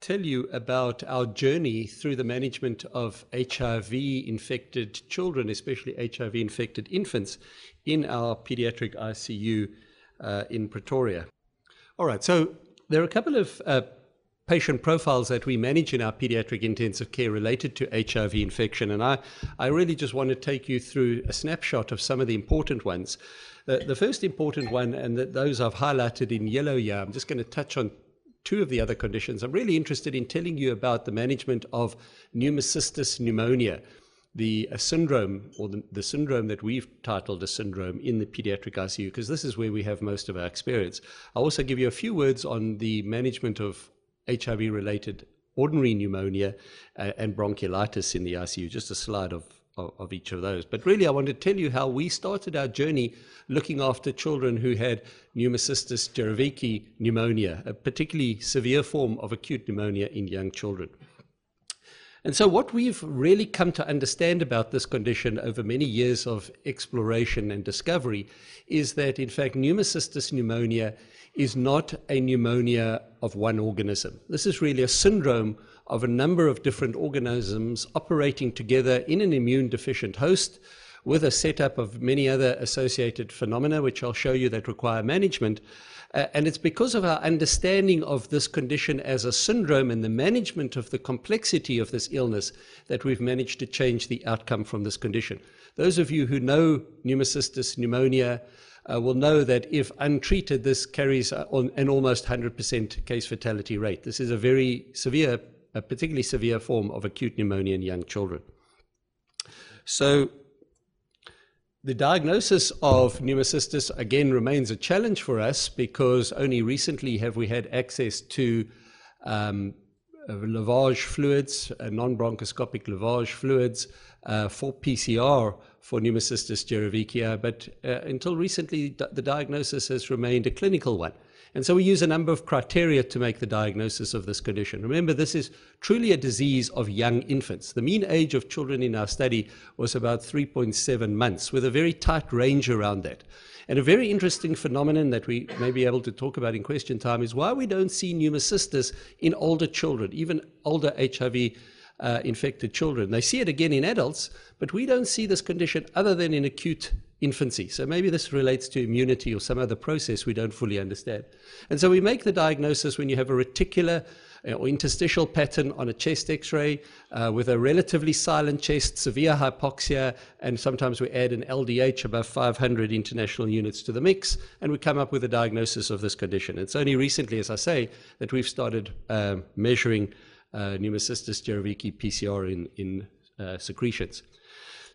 tell you about our journey through the management of HIV infected children, especially HIV infected infants, in our pediatric ICU uh, in Pretoria. All right, so there are a couple of uh, patient profiles that we manage in our pediatric intensive care related to HIV infection, and I, I really just want to take you through a snapshot of some of the important ones. The, first important one, and the, those I've highlighted in yellow here, I'm just going to touch on two of the other conditions. I'm really interested in telling you about the management of pneumocystis pneumonia, the syndrome, or the, the, syndrome that we've titled a syndrome in the pediatric ICU, because this is where we have most of our experience. I'll also give you a few words on the management of HIV related ordinary pneumonia uh, and bronchiolitis in the ICU, just a slide of of, of, each of those. But really, I want to tell you how we started our journey looking after children who had pneumocystis jirovecii pneumonia, a particularly severe form of acute pneumonia in young children. And so, what we've really come to understand about this condition over many years of exploration and discovery is that, in fact, pneumocystis pneumonia is not a pneumonia of one organism. This is really a syndrome of a number of different organisms operating together in an immune deficient host with a setup of many other associated phenomena, which I'll show you that require management. Uh, and it's because of our understanding of this condition as a syndrome and the management of the complexity of this illness that we've managed to change the outcome from this condition. Those of you who know pneumocystis pneumonia, uh, will know that if untreated, this carries an almost 100% case fatality rate. This is a very severe a particularly severe form of acute pneumonia in young children. So, the diagnosis of pneumocystis again remains a challenge for us because only recently have we had access to um, lavage fluids, uh, non bronchoscopic lavage fluids uh, for PCR for pneumocystis jirovecii, but uh, until recently, the diagnosis has remained a clinical one. And so we use a number of criteria to make the diagnosis of this condition. Remember, this is truly a disease of young infants. The mean age of children in our study was about 3.7 months, with a very tight range around that. And a very interesting phenomenon that we may be able to talk about in question time is why we don't see pneumocystis in older children, even older HIV uh, infected children. They see it again in adults, but we don't see this condition other than in acute infancy. So maybe this relates to immunity or some other process we don't fully understand. And so we make the diagnosis when you have a reticular uh, or interstitial pattern on a chest x ray uh, with a relatively silent chest, severe hypoxia, and sometimes we add an LDH above 500 international units to the mix, and we come up with a diagnosis of this condition. It's only recently, as I say, that we've started uh, measuring uh, pneumocystis jirovecii PCR in, in uh, secretions.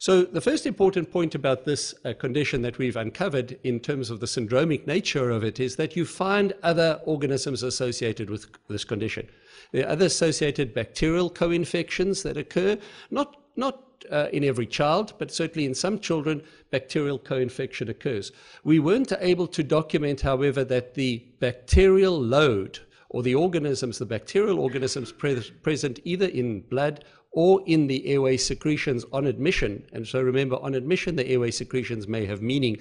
So, the first important point about this uh, condition that we've uncovered in terms of the syndromic nature of it is that you find other organisms associated with this condition. There are other associated bacterial co infections that occur, not, not uh, in every child, but certainly in some children, bacterial co infection occurs. We weren't able to document, however, that the bacterial load or the organisms, the bacterial organisms pre- present either in blood or in the airway secretions on admission. And so remember, on admission, the airway secretions may have meaning.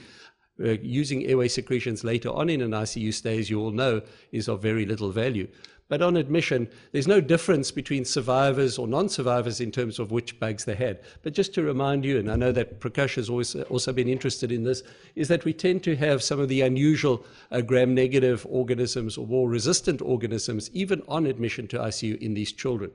Uh, using airway secretions later on in an ICU stay, as you all know, is of very little value. But on admission, there's no difference between survivors or non survivors in terms of which bugs they had. But just to remind you, and I know that Prakash has always also been interested in this, is that we tend to have some of the unusual uh, gram negative organisms or more resistant organisms, even on admission to ICU in these children.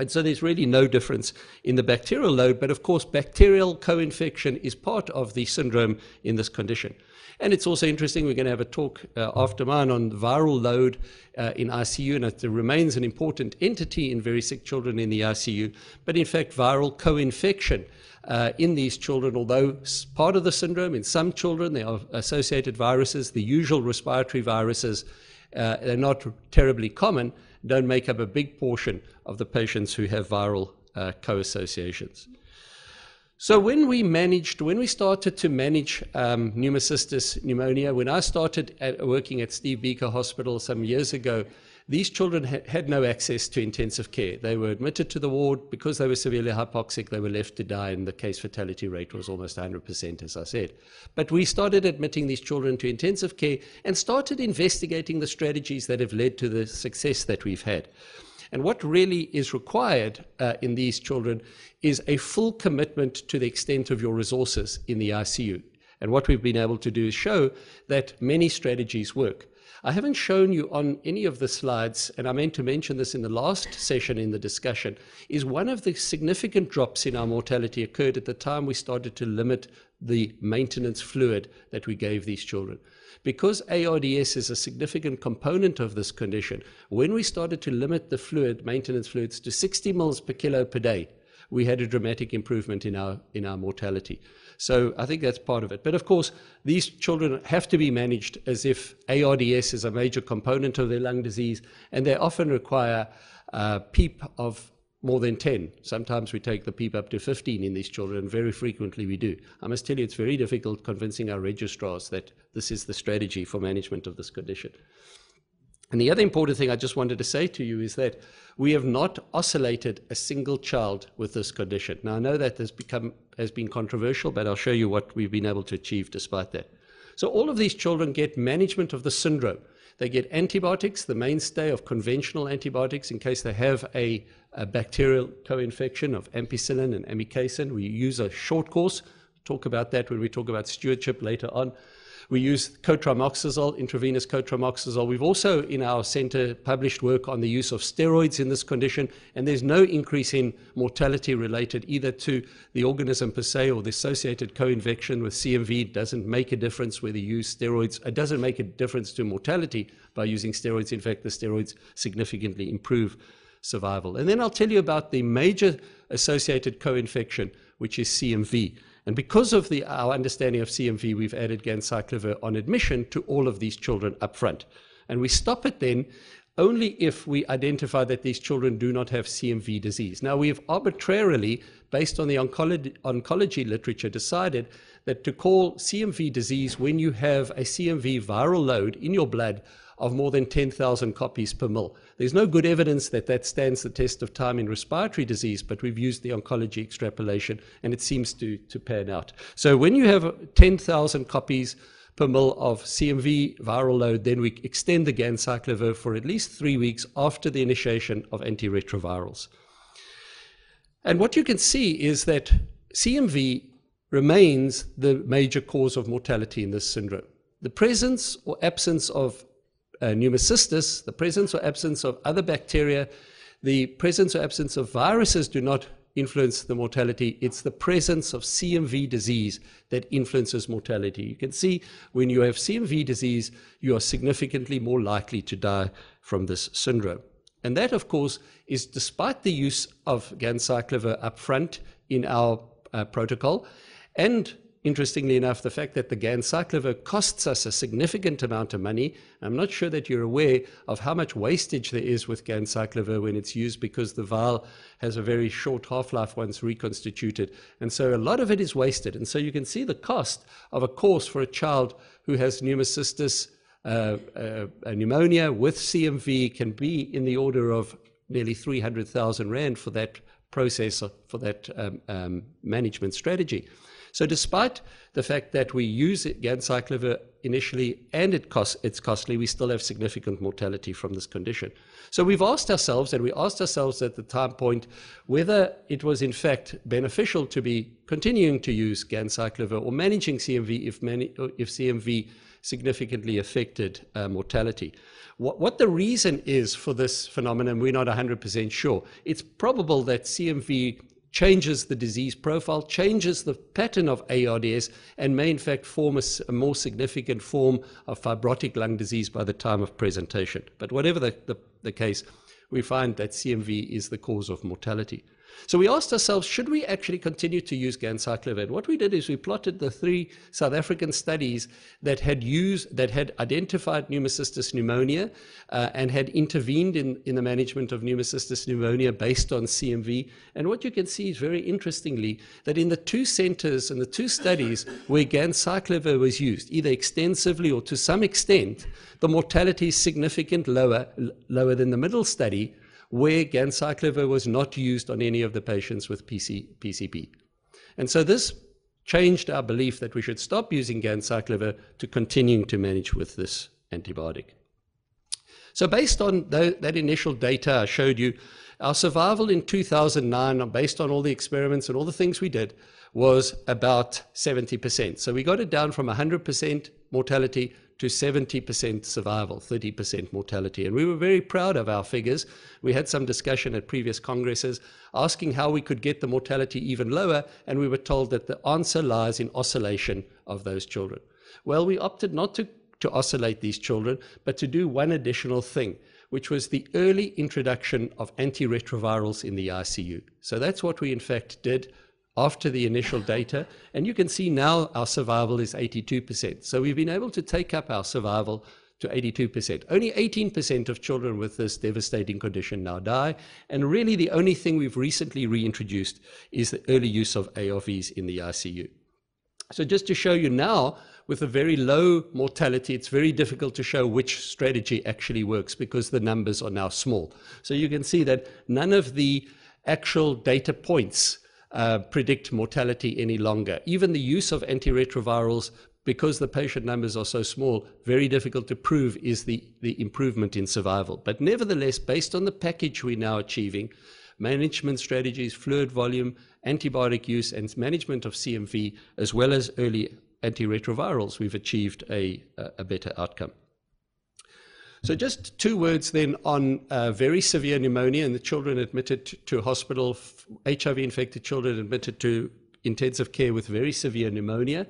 And so there's really no difference in the bacterial load, but of course, bacterial co infection is part of the syndrome in this condition. And it's also interesting, we're going to have a talk uh, after mine on viral load uh, in ICU, and it remains an important entity in very sick children in the ICU. But in fact, viral co infection uh, in these children, although part of the syndrome, in some children, there are associated viruses, the usual respiratory viruses, uh, they're not terribly common. don't make up a big portion of the patients who have viral uh, co-associations. So when we managed, when we started to manage um, pneumocystis pneumonia, when I started at, working at Steve Biko Hospital some years ago, these children ha- had no access to intensive care. They were admitted to the ward because they were severely hypoxic. They were left to die, and the case fatality rate was almost 100%, as I said. But we started admitting these children to intensive care and started investigating the strategies that have led to the success that we've had. And what really is required uh, in these children is a full commitment to the extent of your resources in the ICU. And what we've been able to do is show that many strategies work. I haven't shown you on any of the slides, and I meant to mention this in the last session in the discussion, is one of the significant drops in our mortality occurred at the time we started to limit the maintenance fluid that we gave these children. Because ARDS is a significant component of this condition, when we started to limit the fluid, maintenance fluids, to 60 mils per kilo per day, we had a dramatic improvement in our, in our mortality. So I think that's part of it. But of course, these children have to be managed as if ARDS is a major component of their lung disease, and they often require a PEEP of more than 10. Sometimes we take the PEEP up to 15 in these children, very frequently we do. I must tell you, it's very difficult convincing our registrars that this is the strategy for management of this condition. And the other important thing I just wanted to say to you is that we have not oscillated a single child with this condition. Now, I know that has become has been controversial, but I'll show you what we've been able to achieve despite that. So, all of these children get management of the syndrome. They get antibiotics, the mainstay of conventional antibiotics, in case they have a, a bacterial co-infection of ampicillin and amikacin. We use a short course. Talk about that when we talk about stewardship later on. We use cotrimoxazole, intravenous cotrimoxazole. We've also, in our center, published work on the use of steroids in this condition, and there's no increase in mortality related either to the organism per se or the associated co-infection with CMV. It doesn't make a difference whether you use steroids. It doesn't make a difference to mortality by using steroids. In fact, the steroids significantly improve survival. And then I'll tell you about the major associated co-infection, which is CMV. And because of the, our understanding of CMV, we've added ganciclovir on admission to all of these children up front. And we stop it then only if we identify that these children do not have CMV disease. Now, we have arbitrarily, based on the oncology, oncology literature, decided that to call CMV disease when you have a CMV viral load in your blood of more than 10,000 copies per mil. There's no good evidence that that stands the test of time in respiratory disease, but we've used the oncology extrapolation and it seems to, to pan out. So when you have 10,000 copies per mil of CMV viral load, then we extend the ganciclovir for at least three weeks after the initiation of antiretrovirals. And what you can see is that CMV remains the major cause of mortality in this syndrome. The presence or absence of uh, pneumocystis, the presence or absence of other bacteria, the presence or absence of viruses do not influence the mortality. It's the presence of CMV disease that influences mortality. You can see when you have CMV disease, you are significantly more likely to die from this syndrome. And that, of course, is despite the use of ganciclovir up front in our uh, protocol and interestingly enough, the fact that the ganciclovir costs us a significant amount of money. I'm not sure that you're aware of how much wastage there is with ganciclovir when it's used because the vial has a very short half-life once reconstituted. And so a lot of it is wasted. And so you can see the cost of a course for a child who has pneumocystis, uh, uh, pneumonia with CMV can be in the order of nearly 300,000 Rand for that process, for that um, um, management strategy. So despite the fact that we use ganciclovir initially and it costs, it's costly, we still have significant mortality from this condition. So we've asked ourselves, and we asked ourselves at the time point, whether it was in fact beneficial to be continuing to use ganciclovir or managing CMV if, many, if CMV significantly affected uh, mortality. What, what, the reason is for this phenomenon, we're not 100% sure. It's probable that CMV changes the disease profile, changes the pattern of ARDS, and may in fact form a, a, more significant form of fibrotic lung disease by the time of presentation. But whatever the, the, the case, we find that CMV is the cause of mortality. So we asked ourselves, should we actually continue to use ganciclovir? What we did is we plotted the three South African studies that had used, that had identified pneumocystis pneumonia uh, and had intervened in, in the management of pneumocystis pneumonia based on CMV. And what you can see is very interestingly that in the two centers and the two studies where ganciclovir was used, either extensively or to some extent, the mortality is significant lower, lower than the middle study, where ganciclovir was not used on any of the patients with PC, PCP. And so this changed our belief that we should stop using ganciclovir to continuing to manage with this antibiotic. So based on that initial data I showed you, our survival in 2009, based on all the experiments and all the things we did, was about 70%. So we got it down from 100% mortality to 70% survival, 30% mortality. And we were very proud of our figures. We had some discussion at previous congresses asking how we could get the mortality even lower, and we were told that the answer lies in oscillation of those children. Well, we opted not to, to oscillate these children, but to do one additional thing which was the early introduction of antiretrovirals in the ICU. So that's what we in fact did after the initial data. And you can see now our survival is 82%. So we've been able to take up our survival to 82%. Only 18% of children with this devastating condition now die. And really, the only thing we've recently reintroduced is the early use of ARVs in the ICU. So, just to show you now, with a very low mortality, it's very difficult to show which strategy actually works because the numbers are now small. So, you can see that none of the actual data points uh, predict mortality any longer. Even the use of antiretrovirals, because the patient numbers are so small, very difficult to prove is the, the improvement in survival. But nevertheless, based on the package we're now achieving, management strategies, fluid volume, antibiotic use, and management of CMV, as well as early antiretrovirals, we've achieved a, a better outcome. So, just two words then on uh, very severe pneumonia and the children admitted to hospital, HIV infected children admitted to intensive care with very severe pneumonia.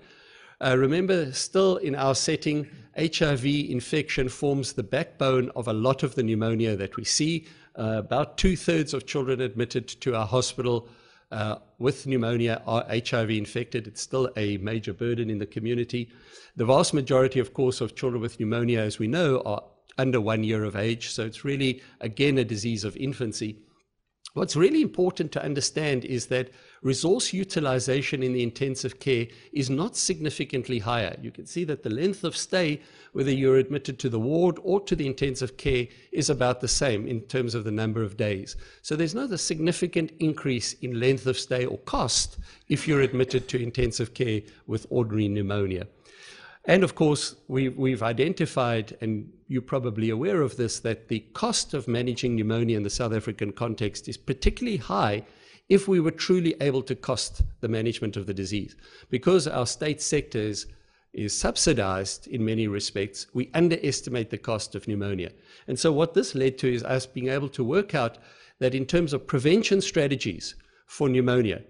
Uh, remember, still in our setting, HIV infection forms the backbone of a lot of the pneumonia that we see. Uh, about two thirds of children admitted to our hospital uh, with pneumonia are HIV infected. It's still a major burden in the community. The vast majority, of course, of children with pneumonia, as we know, are under one year of age. So it's really, again, a disease of infancy. What's really important to understand is that resource utilization in the intensive care is not significantly higher. You can see that the length of stay, whether you're admitted to the ward or to the intensive care, is about the same in terms of the number of days. So there's not a significant increase in length of stay or cost if you're admitted to intensive care with ordinary pneumonia. And of course, we've, we've identified, and you're probably aware of this, that the cost of managing pneumonia in the South African context is particularly high if we were truly able to cost the management of the disease. Because our state sector is, is subsidized in many respects, we underestimate the cost of pneumonia. And so, what this led to is us being able to work out that in terms of prevention strategies for pneumonia,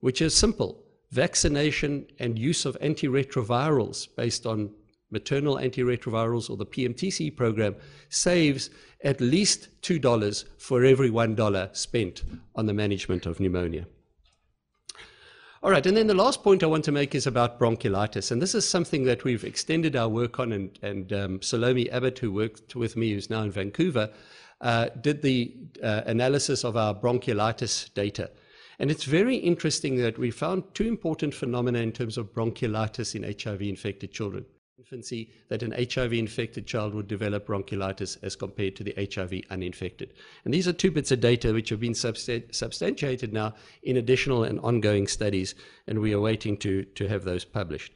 which is simple, vaccination and use of antiretrovirals based on maternal antiretrovirals or the PMTC program saves at least $2 for every $1 spent on the management of pneumonia. All right, and then the last point I want to make is about bronchiolitis. And this is something that we've extended our work on, and, and um, Salome Abbott, who worked with me, who's now in Vancouver, uh, did the uh, analysis of our bronchiolitis data. And it's very interesting that we found two important phenomena in terms of bronchiolitis in HIV infected children. Infancy, that an HIV infected child would develop bronchiolitis as compared to the HIV uninfected. And these are two bits of data which have been substantiated now in additional and ongoing studies, and we are waiting to, to have those published.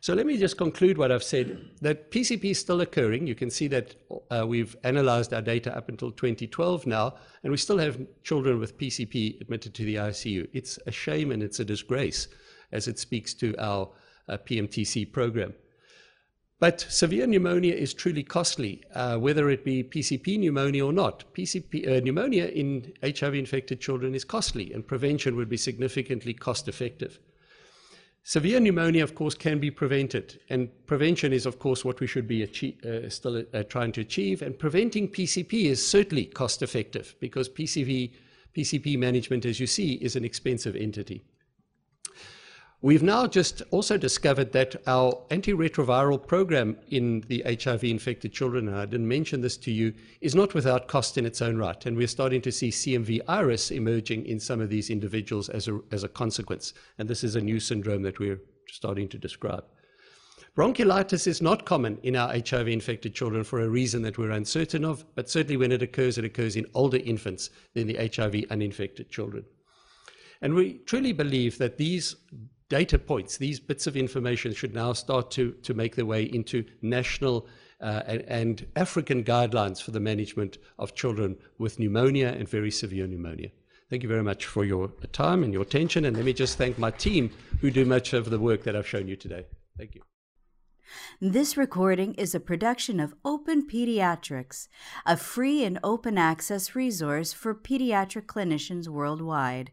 So let me just conclude what I've said that PCP is still occurring. You can see that uh, we've analyzed our data up until 2012 now, and we still have children with PCP admitted to the ICU. It's a shame and it's a disgrace as it speaks to our uh, PMTC program. But severe pneumonia is truly costly, uh, whether it be PCP pneumonia or not. PCP uh, pneumonia in HIV infected children is costly, and prevention would be significantly cost effective. Severe pneumonia, of course, can be prevented, and prevention is, of course, what we should be achieve, uh, still uh, trying to achieve. And preventing PCP is certainly cost effective because PCV, PCP management, as you see, is an expensive entity. We've now just also discovered that our antiretroviral program in the HIV infected children, and I didn't mention this to you, is not without cost in its own right. And we're starting to see CMV IRIS emerging in some of these individuals as a, as a consequence. And this is a new syndrome that we're starting to describe. Bronchiolitis is not common in our HIV infected children for a reason that we're uncertain of, but certainly when it occurs, it occurs in older infants than the HIV uninfected children. And we truly believe that these data points, these bits of information should now start to, to make their way into national uh, and, and, African guidelines for the management of children with pneumonia and very severe pneumonia. Thank you very much for your time and your attention. And let me just thank my team who do much of the work that I've shown you today. Thank you. This recording is a production of Open Pediatrics, a free and open access resource for pediatric clinicians worldwide.